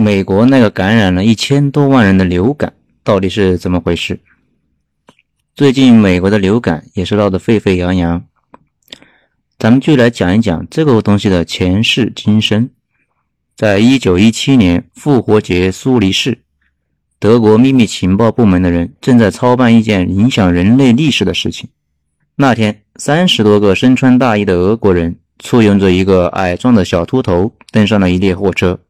美国那个感染了一千多万人的流感到底是怎么回事？最近美国的流感也是闹得沸沸扬扬，咱们就来讲一讲这个东西的前世今生。在一九一七年复活节苏黎世，德国秘密情报部门的人正在操办一件影响人类历史的事情。那天，三十多个身穿大衣的俄国人簇拥着一个矮壮的小秃头登上了一列货车。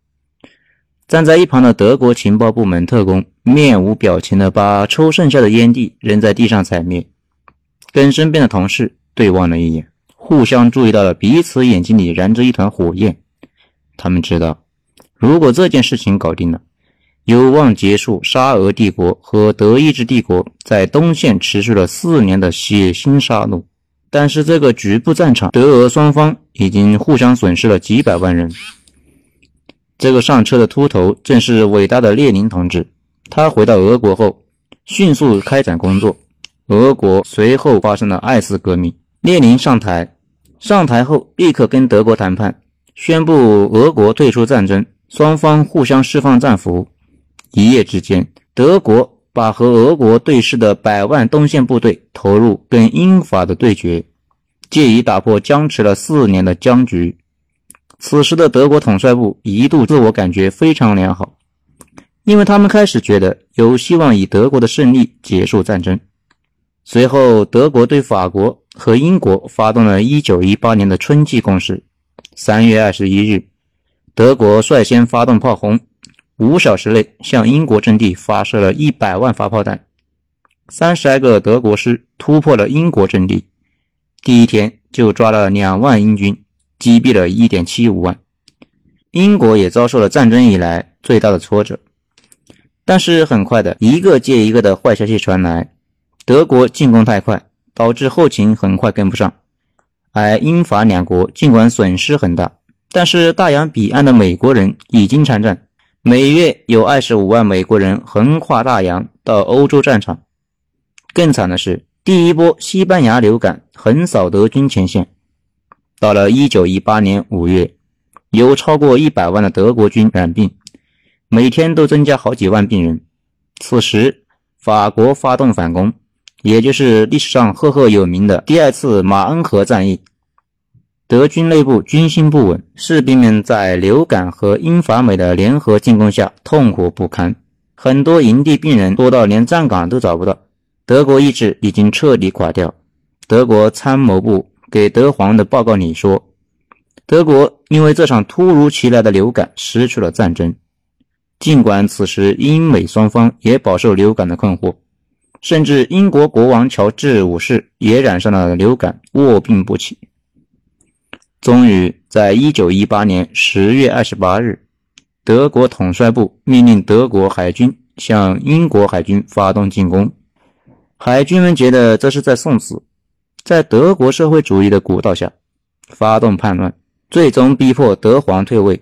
站在一旁的德国情报部门特工面无表情地把抽剩下的烟蒂扔在地上踩灭，跟身边的同事对望了一眼，互相注意到了彼此眼睛里燃着一团火焰。他们知道，如果这件事情搞定了，有望结束沙俄帝国和德意志帝国在东线持续了四年的血腥杀戮。但是，这个局部战场，德俄双方已经互相损失了几百万人。这个上车的秃头正是伟大的列宁同志。他回到俄国后，迅速开展工作。俄国随后发生了艾斯革命。列宁上台，上台后立刻跟德国谈判，宣布俄国退出战争，双方互相释放战俘。一夜之间，德国把和俄国对峙的百万东线部队投入跟英法的对决，借以打破僵持了四年的僵局。此时的德国统帅部一度自我感觉非常良好，因为他们开始觉得有希望以德国的胜利结束战争。随后，德国对法国和英国发动了1918年的春季攻势。3月21日，德国率先发动炮轰，五小时内向英国阵地发射了一百万发炮弹，三十来个德国师突破了英国阵地，第一天就抓了两万英军。击毙了1.75万，英国也遭受了战争以来最大的挫折。但是很快的一个接一个的坏消息传来，德国进攻太快，导致后勤很快跟不上。而英法两国尽管损失很大，但是大洋彼岸的美国人已经参战，每月有25万美国人横跨大洋到欧洲战场。更惨的是，第一波西班牙流感横扫德军前线。到了一九一八年五月，有超过一百万的德国军染病，每天都增加好几万病人。此时，法国发动反攻，也就是历史上赫赫有名的第二次马恩河战役。德军内部军心不稳，士兵们在流感和英法美的联合进攻下痛苦不堪，很多营地病人多到连站岗都找不到。德国意志已经彻底垮掉。德国参谋部。给德皇的报告里说，德国因为这场突如其来的流感失去了战争。尽管此时英美双方也饱受流感的困惑，甚至英国国王乔治五世也染上了流感，卧病不起。终于，在一九一八年十月二十八日，德国统帅部命令德国海军向英国海军发动进攻。海军们觉得这是在送死。在德国社会主义的鼓捣下，发动叛乱，最终逼迫德皇退位。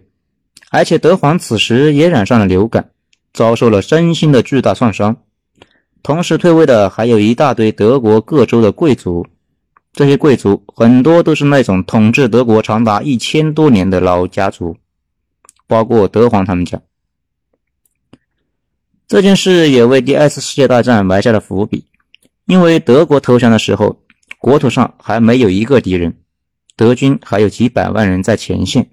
而且德皇此时也染上了流感，遭受了身心的巨大创伤。同时退位的还有一大堆德国各州的贵族，这些贵族很多都是那种统治德国长达一千多年的老家族，包括德皇他们家。这件事也为第二次世界大战埋下了伏笔，因为德国投降的时候。国土上还没有一个敌人，德军还有几百万人在前线，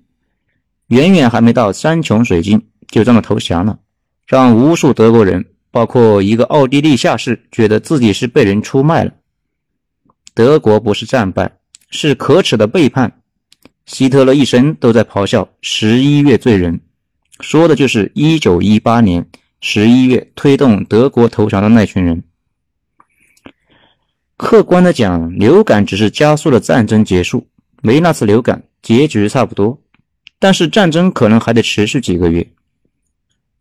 远远还没到山穷水尽，就这么投降了，让无数德国人，包括一个奥地利下士，觉得自己是被人出卖了。德国不是战败，是可耻的背叛。希特勒一生都在咆哮“十一月罪人”，说的就是1918年十一月推动德国投降的那群人。客观的讲，流感只是加速了战争结束，没那次流感，结局差不多。但是战争可能还得持续几个月。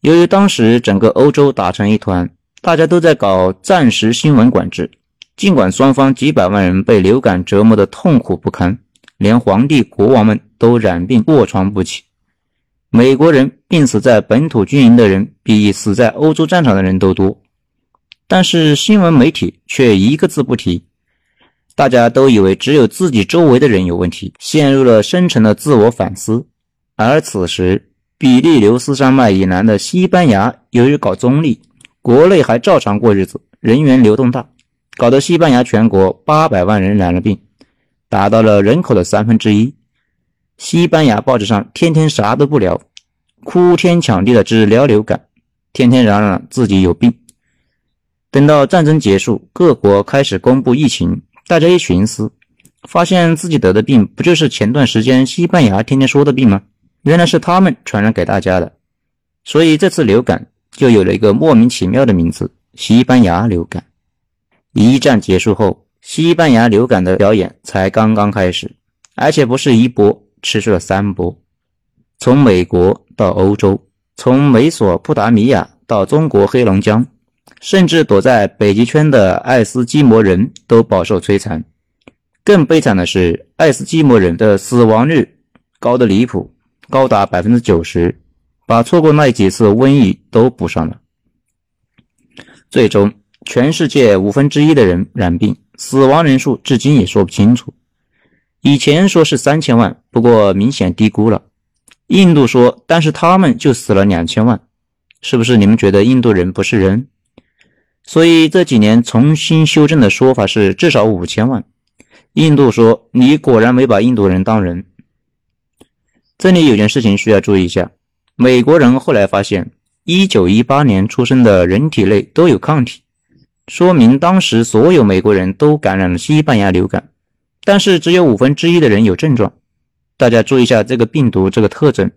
由于当时整个欧洲打成一团，大家都在搞暂时新闻管制，尽管双方几百万人被流感折磨得痛苦不堪，连皇帝国王们都染病卧床不起。美国人病死在本土军营的人比死在欧洲战场的人都多。但是新闻媒体却一个字不提，大家都以为只有自己周围的人有问题，陷入了深沉的自我反思。而此时，比利牛斯山脉以南的西班牙由于搞中立，国内还照常过日子，人员流动大，搞得西班牙全国八百万人染了病，达到了人口的三分之一。西班牙报纸上天天啥都不聊，哭天抢地的治疗流感，天天嚷嚷自己有病。等到战争结束，各国开始公布疫情，大家一寻思，发现自己得的病不就是前段时间西班牙天天说的病吗？原来是他们传染给大家的，所以这次流感就有了一个莫名其妙的名字——西班牙流感。一战结束后，西班牙流感的表演才刚刚开始，而且不是一波，持续了三波，从美国到欧洲，从美索不达米亚到中国黑龙江，甚至躲在北极圈的爱斯基摩人都饱受摧残。更悲惨的是，爱斯基摩人的死亡率高的离谱。高达百分之九十，把错过那几次瘟疫都补上了。最终，全世界五分之一的人染病，死亡人数至今也说不清楚。以前说是三千万，不过明显低估了。印度说，但是他们就死了两千万，是不是你们觉得印度人不是人？所以这几年重新修正的说法是至少五千万。印度说，你果然没把印度人当人。这里有件事情需要注意一下：美国人后来发现，1918年出生的人体内都有抗体，说明当时所有美国人都感染了西班牙流感，但是只有五分之一的人有症状。大家注意一下这个病毒这个特征，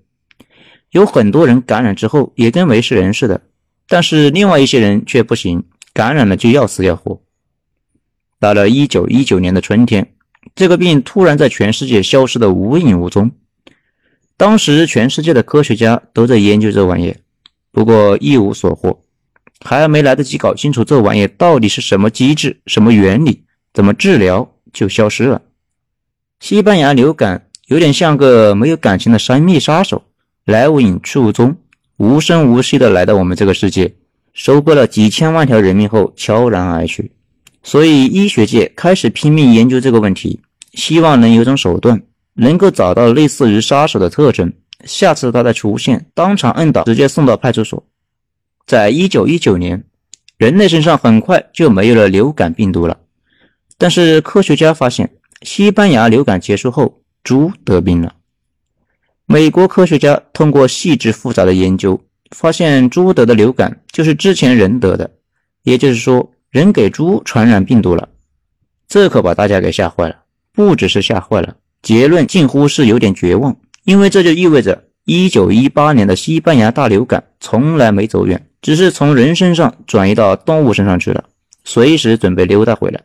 有很多人感染之后也跟没事人似的，但是另外一些人却不行，感染了就要死要活。到了1919年的春天，这个病突然在全世界消失的无影无踪。当时全世界的科学家都在研究这玩意，不过一无所获，还没来得及搞清楚这玩意到底是什么机制、什么原理、怎么治疗，就消失了。西班牙流感有点像个没有感情的神秘杀手，来无影去无踪，无声无息的来到我们这个世界，收割了几千万条人命后悄然而去。所以医学界开始拼命研究这个问题，希望能有种手段。能够找到类似于杀手的特征，下次他再出现，当场摁倒，直接送到派出所。在一九一九年，人类身上很快就没有了流感病毒了。但是科学家发现，西班牙流感结束后，猪得病了。美国科学家通过细致复杂的研究，发现猪得的流感就是之前人得的，也就是说，人给猪传染病毒了。这可把大家给吓坏了，不只是吓坏了。结论近乎是有点绝望，因为这就意味着1918年的西班牙大流感从来没走远，只是从人身上转移到动物身上去了，随时准备溜达回来。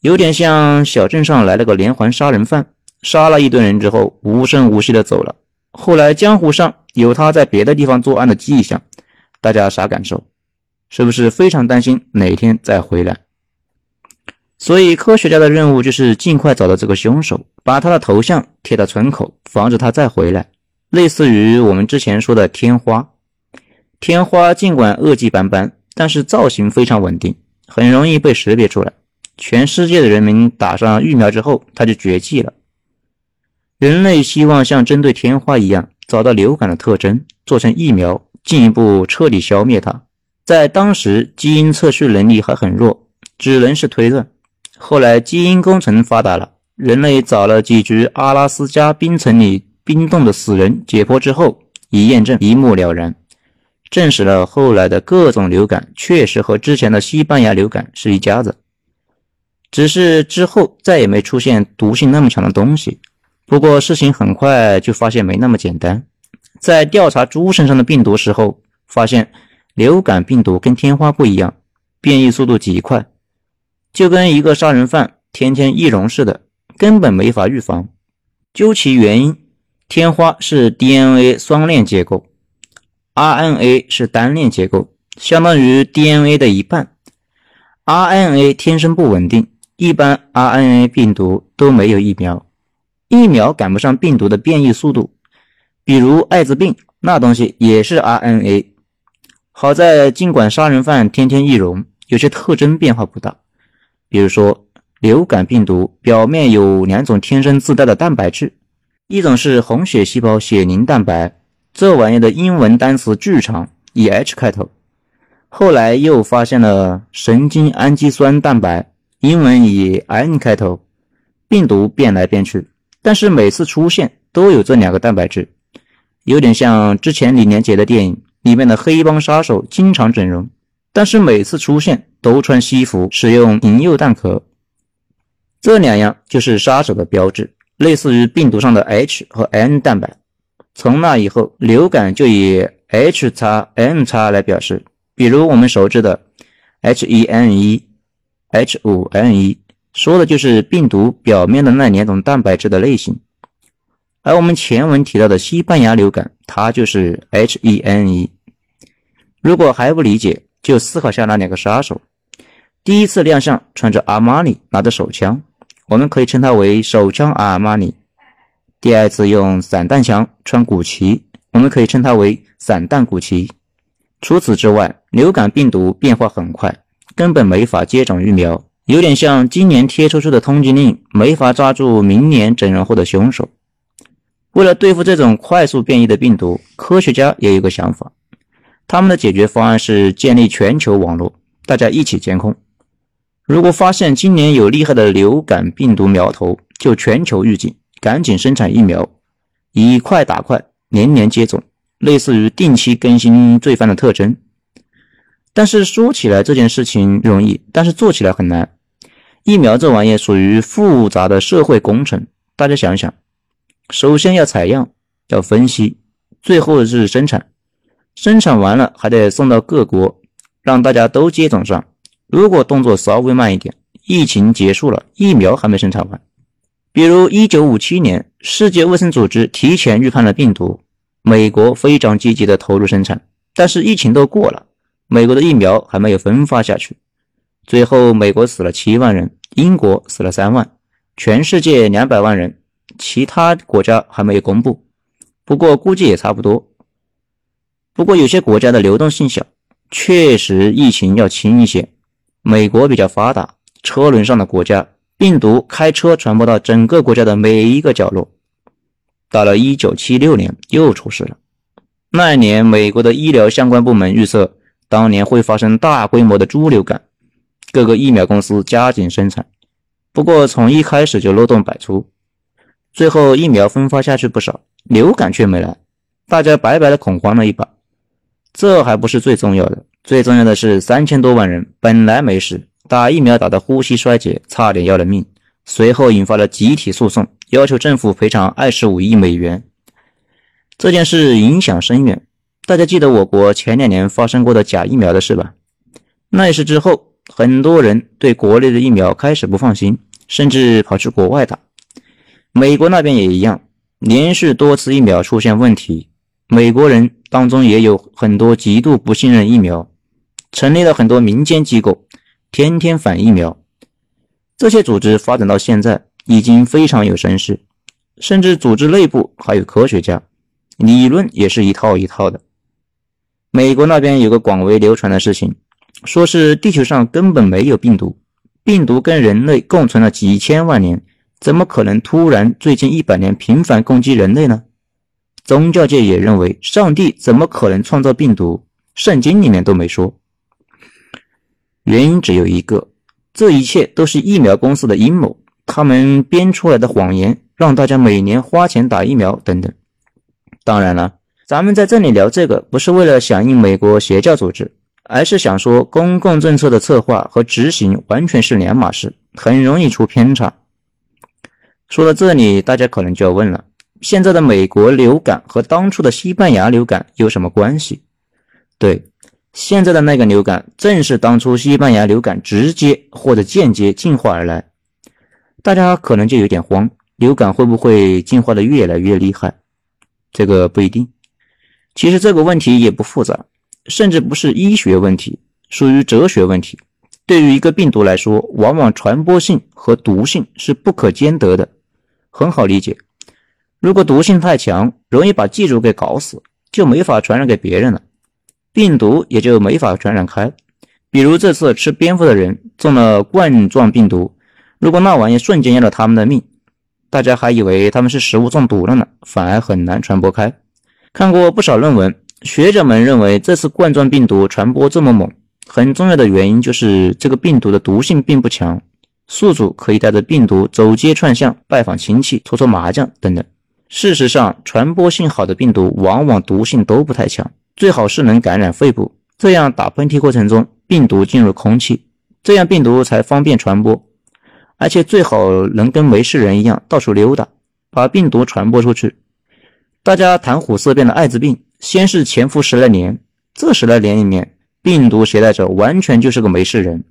有点像小镇上来了个连环杀人犯，杀了一堆人之后无声无息的走了。后来江湖上有他在别的地方作案的迹象，大家啥感受？是不是非常担心哪天再回来？所以，科学家的任务就是尽快找到这个凶手，把他的头像贴到村口，防止他再回来。类似于我们之前说的天花。天花尽管恶迹斑斑，但是造型非常稳定，很容易被识别出来。全世界的人民打上疫苗之后，它就绝迹了。人类希望像针对天花一样，找到流感的特征，做成疫苗，进一步彻底消灭它。在当时，基因测序能力还很弱，只能是推断。后来基因工程发达了，人类找了几具阿拉斯加冰层里冰冻的死人解剖之后，一验证一目了然，证实了后来的各种流感确实和之前的西班牙流感是一家子，只是之后再也没出现毒性那么强的东西。不过事情很快就发现没那么简单，在调查猪身上的病毒时候，发现流感病毒跟天花不一样，变异速度极快。就跟一个杀人犯天天易容似的，根本没法预防。究其原因，天花是 DNA 双链结构，RNA 是单链结构，相当于 DNA 的一半。RNA 天生不稳定，一般 RNA 病毒都没有疫苗，疫苗赶不上病毒的变异速度。比如艾滋病，那东西也是 RNA。好在尽管杀人犯天天易容，有些特征变化不大。比如说，流感病毒表面有两种天生自带的蛋白质，一种是红血细胞血凝蛋白，这玩意的英文单词巨长，以 H 开头。后来又发现了神经氨基酸蛋白，英文以 N 开头。病毒变来变去，但是每次出现都有这两个蛋白质，有点像之前李连杰的电影里面的黑帮杀手，经常整容，但是每次出现都穿西服，使用银釉蛋壳。这两样就是杀手的标志，类似于病毒上的 H 和 N 蛋白。从那以后，流感就以 H 叉 N 叉来表示。比如我们熟知的 H1N1、H5N1，说的就是病毒表面的那两种蛋白质的类型。而我们前文提到的西班牙流感，它就是 H1N1。如果还不理解，就思考下那两个杀手。第一次亮相穿着阿玛尼，拿着手枪，我们可以称它为手枪阿玛尼；第二次用散弹枪穿古奇，我们可以称它为散弹古奇。除此之外，流感病毒变化很快，根本没法接种疫苗，有点像今年贴出去的通缉令，没法抓住明年整容后的凶手。为了对付这种快速变异的病毒，科学家也有个想法，他们的解决方案是建立全球网络，大家一起监控。如果发现今年有厉害的流感病毒苗头，就全球预警，赶紧生产疫苗，以快打快，年年接种。类似于定期更新罪犯的特征，但是说起来这件事情容易，但是做起来很难。疫苗这玩意属于复杂的社会工程，大家想想，首先要采样，要分析，最后是生产，生产完了还得送到各国，让大家都接种上。如果动作稍微慢一点，疫情结束了，疫苗还没生产完。比如一九五七年，世界卫生组织提前预判了病毒。美国非常积极的投入生产，但是疫情都过了，美国的疫苗还没有分发下去。最后，美国死了七万人，英国死了三万，全世界两百万人，其他国家还没有公布，不过估计也差不多。不过有些国家的流动性小，确实疫情要轻一些。美国比较发达，车轮上的国家，病毒开车传播到整个国家的每一个角落。到了一九七六年，又出事了。那一年，美国的医疗相关部门预测，当年会发生大规模的猪流感，各个疫苗公司加紧生产。不过，从一开始就漏洞百出，最后疫苗分发下去不少，流感却没来，大家白白的恐慌了一把。这还不是最重要的，最重要的是三千多万人本来没事，打疫苗打的呼吸衰竭，差点要了命。随后引发了集体诉讼，要求政府赔偿二十五亿美元。这件事影响深远。大家记得我国前两年发生过的假疫苗的事吧？那事之后，很多人对国内的疫苗开始不放心，甚至跑去国外打。美国那边也一样，连续多次疫苗出现问题，美国人当中也有很多极度不信任疫苗，成立了很多民间机构，天天反疫苗。这些组织发展到现在已经非常有声势，甚至组织内部还有科学家，理论也是一套一套的。美国那边有个广为流传的事情，说是地球上根本没有病毒，病毒跟人类共存了几千万年，怎么可能突然最近一百年频繁攻击人类呢？宗教界也认为，上帝怎么可能创造病毒？圣经里面都没说。原因只有一个。这一切都是疫苗公司的阴谋，他们编出来的谎言，让大家每年花钱打疫苗等等。当然了，咱们在这里聊这个，不是为了响应美国邪教组织，而是想说，公共政策的策划和执行完全是两码事，很容易出偏差。说到这里，大家可能就要问了：现在的美国流感和当初的西班牙流感有什么关系？对。现在的那个流感，正是当初西班牙流感直接或者间接进化而来。大家可能就有点慌，流感会不会进化的越来越厉害？这个不一定。其实这个问题也不复杂，甚至不是医学问题，属于哲学问题。对于一个病毒来说，往往传播性和毒性是不可兼得的。很好理解，如果毒性太强，容易把寄主给搞死，就没法传染给别人了。病毒也就没法传染开。比如这次吃蝙蝠的人中了冠状病毒，如果那玩意瞬间要了他们的命，大家还以为他们是食物中毒了呢，反而很难传播开。看过不少论文，学者们认为这次冠状病毒传播这么猛，很重要的原因就是这个病毒的毒性并不强，宿主可以带着病毒走街串巷、拜访亲戚、搓搓麻将等等。事实上，传播性好的病毒往往毒性都不太强，最好是能感染肺部，这样打喷嚏过程中病毒进入空气，这样病毒才方便传播。而且最好能跟没事人一样到处溜达，把病毒传播出去。大家谈虎色变的艾滋病，先是潜伏十来年，这十来年里面，病毒携带者完全就是个没事人。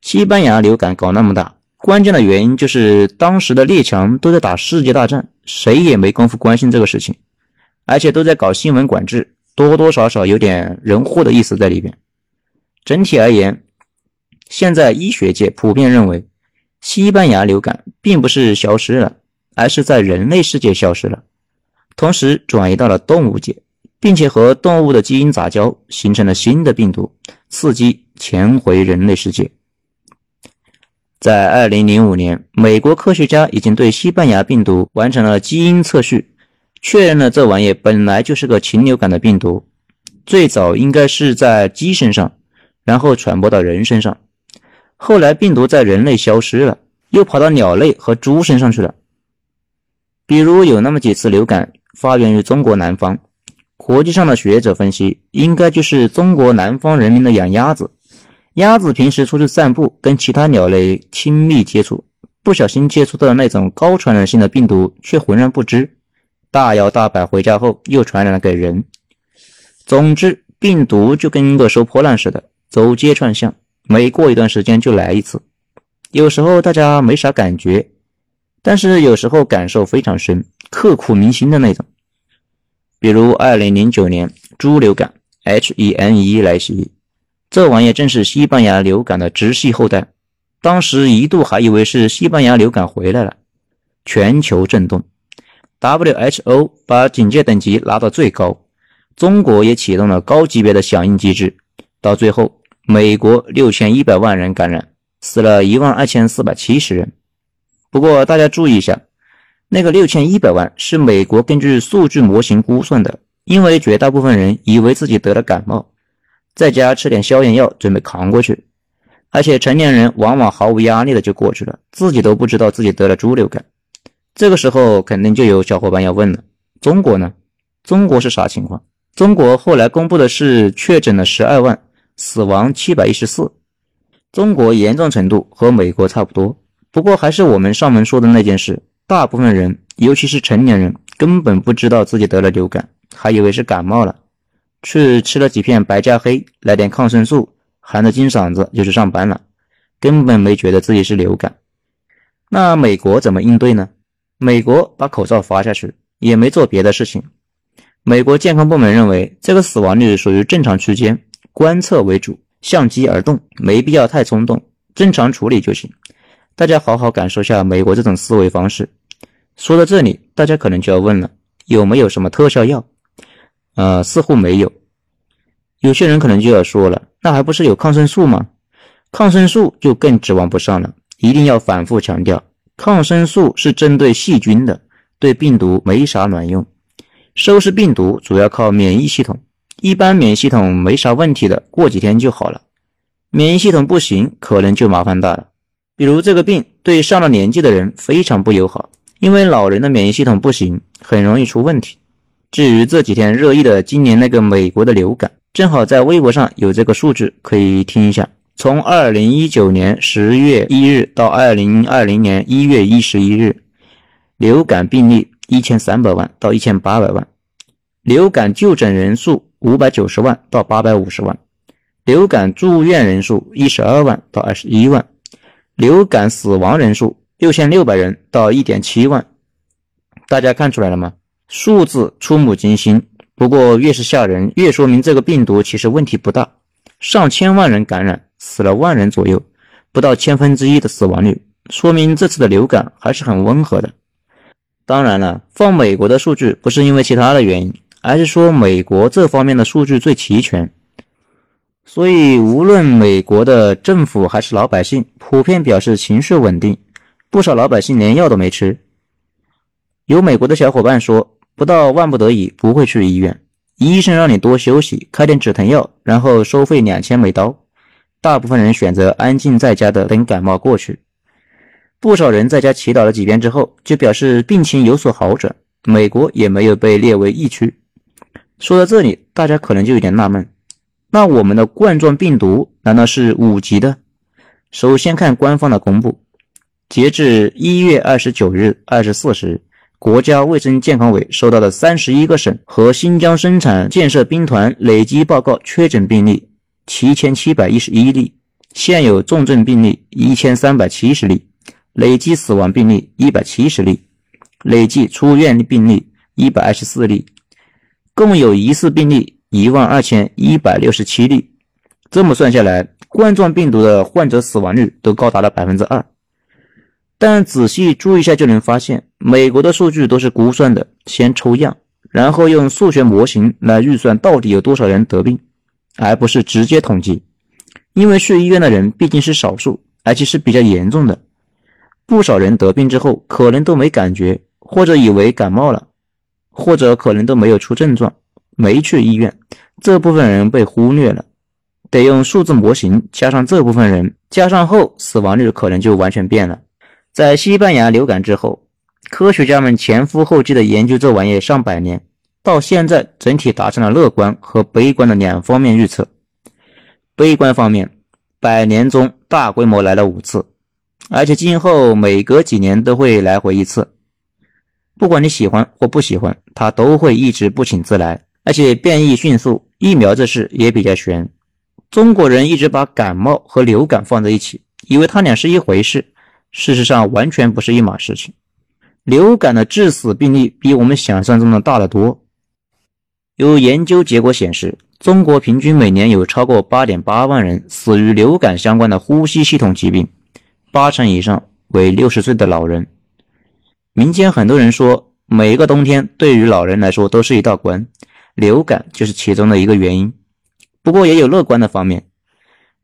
西班牙流感搞那么大，关键的原因就是当时的列强都在打世界大战，谁也没工夫关心这个事情，而且都在搞新闻管制，多多少少有点人祸的意思在里边。整体而言，现在医学界普遍认为。西班牙流感并不是消失了，而是在人类世界消失了，同时转移到了动物界，并且和动物的基因杂交，形成了新的病毒，伺机潜回人类世界。在二零零五年，美国科学家已经对西班牙病毒完成了基因测序，确认了这玩意本来就是个禽流感的病毒，最早应该是在鸡身上，然后传播到人身上。后来病毒在人类消失了，又跑到鸟类和猪身上去了。比如有那么几次流感发源于中国南方，国际上的学者分析，应该就是中国南方人民的养鸭子，鸭子平时出去散步，跟其他鸟类亲密接触，不小心接触到那种高传染性的病毒，却浑然不知，大摇大摆回家后又传染了给人。总之，病毒就跟个收破烂似的，走街串巷。每过一段时间就来一次，有时候大家没啥感觉，但是有时候感受非常深，刻骨铭心的那种。比如二零零九年猪流感 H1N1 来袭，这玩意正是西班牙流感的直系后代，当时一度还以为是西班牙流感回来了，全球震动，WHO 把警戒等级拉到最高，中国也启动了高级别的响应机制，到最后。美国六千一百万人感染，死了一万二千四百七十人。不过大家注意一下，那个六千一百万是美国根据数据模型估算的，因为绝大部分人以为自己得了感冒，在家吃点消炎药准备扛过去，而且成年人往往毫无压力的就过去了，自己都不知道自己得了猪流感。这个时候肯定就有小伙伴要问了：中国呢？中国是啥情况？中国后来公布的是确诊了十二万。死亡七百一十四，中国严重程度和美国差不多。不过还是我们上文说的那件事，大部分人，尤其是成年人，根本不知道自己得了流感，还以为是感冒了，去吃了几片白加黑，来点抗生素，含着金嗓子就去上班了，根本没觉得自己是流感。那美国怎么应对呢？美国把口罩发下去，也没做别的事情。美国健康部门认为这个死亡率属于正常区间。观测为主，相机而动，没必要太冲动，正常处理就行。大家好好感受下美国这种思维方式。说到这里，大家可能就要问了，有没有什么特效药？呃，似乎没有。有些人可能就要说了，那还不是有抗生素吗？抗生素就更指望不上了。一定要反复强调，抗生素是针对细菌的，对病毒没啥卵用。收拾病毒主要靠免疫系统。一般免疫系统没啥问题的，过几天就好了。免疫系统不行，可能就麻烦大了。比如这个病对上了年纪的人非常不友好，因为老人的免疫系统不行，很容易出问题。至于这几天热议的今年那个美国的流感，正好在微博上有这个数据可以听一下：从二零一九年十月一日到二零二零年一月一十一日，流感病例一千三百万到一千八百万，流感就诊人数。五百九十万到八百五十万，流感住院人数一十二万到二十一万，流感死亡人数六千六百人到一点七万。大家看出来了吗？数字触目惊心。不过越是吓人，越说明这个病毒其实问题不大。上千万人感染，死了万人左右，不到千分之一的死亡率，说明这次的流感还是很温和的。当然了，放美国的数据不是因为其他的原因。而是说美国这方面的数据最齐全，所以无论美国的政府还是老百姓，普遍表示情绪稳定，不少老百姓连药都没吃。有美国的小伙伴说，不到万不得已不会去医院，医生让你多休息，开点止疼药，然后收费两千美刀。大部分人选择安静在家的等感冒过去。不少人在家祈祷了几遍之后，就表示病情有所好转。美国也没有被列为疫区。说到这里，大家可能就有点纳闷：那我们的冠状病毒难道是五级的？首先看官方的公布，截至一月二十九日二十四时。国家卫生健康委收到的三十一个省和新疆生产建设兵团累计报告确诊病例七千七百一十一例，现有重症病例一千三百七十例，累计死亡病例一百七十例，累计出院病例一百二十四例，共有疑似病例一万二千一百六十七例。这么算下来，冠状病毒的患者死亡率都高达了百分之二。但仔细注意一下就能发现，美国的数据都是估算的，先抽样，然后用数学模型来预算到底有多少人得病，而不是直接统计。因为去医院的人毕竟是少数，而且是比较严重的，不少人得病之后可能都没感觉，或者以为感冒了，或者可能都没有出症状，没去医院，这部分人被忽略了，得用数字模型加上这部分人，加上后死亡率可能就完全变了。在西班牙流感之后，科学家们前赴后继地研究这玩意上百年，到现在整体达成了乐观和悲观的两方面预测。悲观方面，百年中大规模来了五次，而且今后每隔几年都会来回一次。不管你喜欢或不喜欢，它都会一直不请自来，而且变异迅速。疫苗这事也比较悬，中国人一直把感冒和流感放在一起，以为它俩是一回事。事实上，完全不是一码事情。流感的致死病例比我们想象中的大得多。有研究结果显示，中国平均每年有超过八点八万人死于流感相关的呼吸系统疾病，八成以上为六十岁的老人。民间很多人说，每一个冬天对于老人来说都是一道关，流感就是其中的一个原因。不过，也有乐观的方面，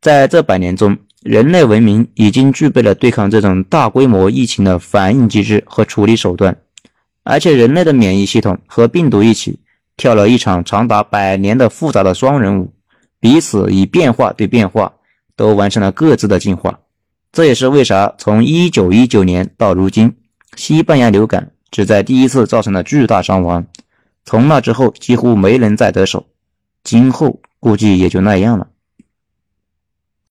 在这百年中。人类文明已经具备了对抗这种大规模疫情的反应机制和处理手段，而且人类的免疫系统和病毒一起跳了一场长达百年的复杂的双人舞，彼此以变化对变化，都完成了各自的进化。这也是为啥从一九一九年到如今，西班牙流感只在第一次造成了巨大伤亡，从那之后几乎没人再得手，今后估计也就那样了。